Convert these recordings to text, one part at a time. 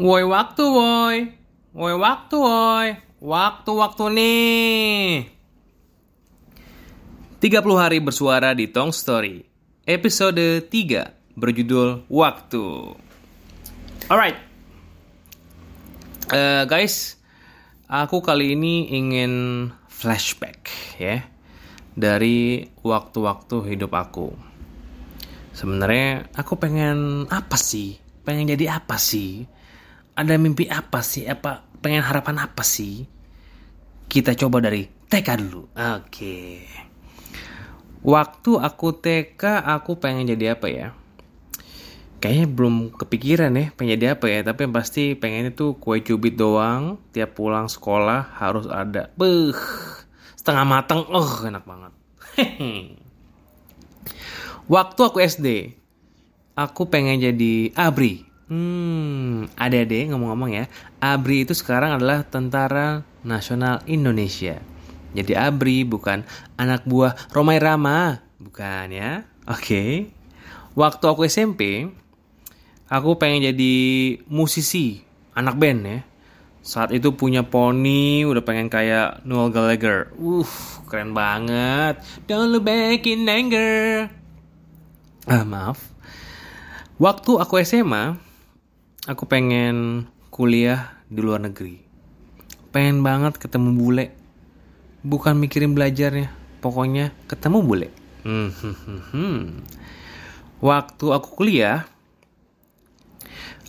Woi waktu woi. Woi waktu woi. Waktu-waktu nih. 30 hari bersuara di Tong Story. Episode 3 berjudul Waktu. Alright. Eh, guys, aku kali ini ingin flashback ya dari waktu-waktu hidup aku. Sebenarnya aku pengen apa sih? Pengen jadi apa sih? Ada mimpi apa sih? Apa pengen harapan apa sih? Kita coba dari TK dulu. Oke. Waktu aku TK aku pengen jadi apa ya? Kayaknya belum kepikiran ya pengen jadi apa ya, tapi yang pasti pengen itu kue cubit doang. Tiap pulang sekolah harus ada. Beuh, setengah mateng, oh enak banget. Waktu aku SD, aku pengen jadi ABRI. Hmm, ada deh ngomong-ngomong ya. ABRI itu sekarang adalah Tentara Nasional Indonesia. Jadi ABRI bukan anak buah Romai Rama, bukan ya. Oke. Waktu aku SMP, aku pengen jadi musisi, anak band ya. Saat itu punya poni, udah pengen kayak Noel Gallagher. Uh, keren banget. Don't look back in anger. Ah, maaf. Waktu aku SMA, aku pengen kuliah di luar negeri. Pengen banget ketemu bule. Bukan mikirin belajarnya, pokoknya ketemu bule. Hmm, hmm, hmm. Waktu aku kuliah,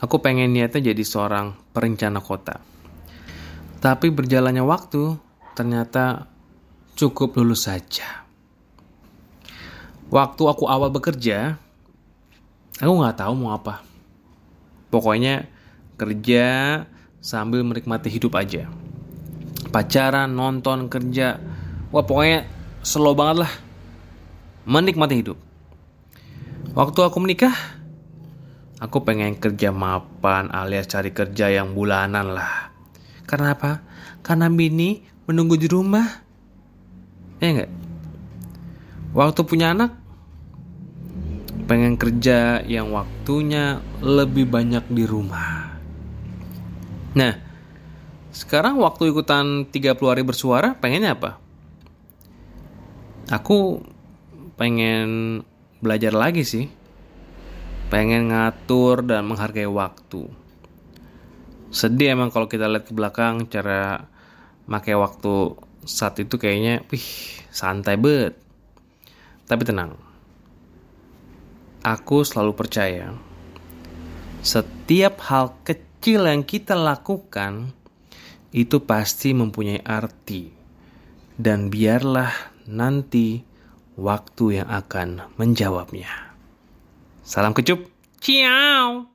aku pengen niatnya jadi seorang perencana kota. Tapi berjalannya waktu, ternyata cukup lulus saja. Waktu aku awal bekerja, aku nggak tahu mau apa. Pokoknya kerja sambil menikmati hidup aja. Pacaran, nonton, kerja. Wah pokoknya slow banget lah. Menikmati hidup. Waktu aku menikah, aku pengen kerja mapan alias cari kerja yang bulanan lah. Karena apa? Karena bini menunggu di rumah. Ya enggak? Waktu punya anak, pengen kerja yang waktunya lebih banyak di rumah. Nah, sekarang waktu ikutan 30 hari bersuara, pengennya apa? Aku pengen belajar lagi sih. Pengen ngatur dan menghargai waktu. Sedih emang kalau kita lihat ke belakang cara pakai waktu saat itu kayaknya, wih, santai bet. Tapi tenang, aku selalu percaya setiap hal kecil yang kita lakukan itu pasti mempunyai arti dan biarlah nanti waktu yang akan menjawabnya. Salam kecup. Ciao.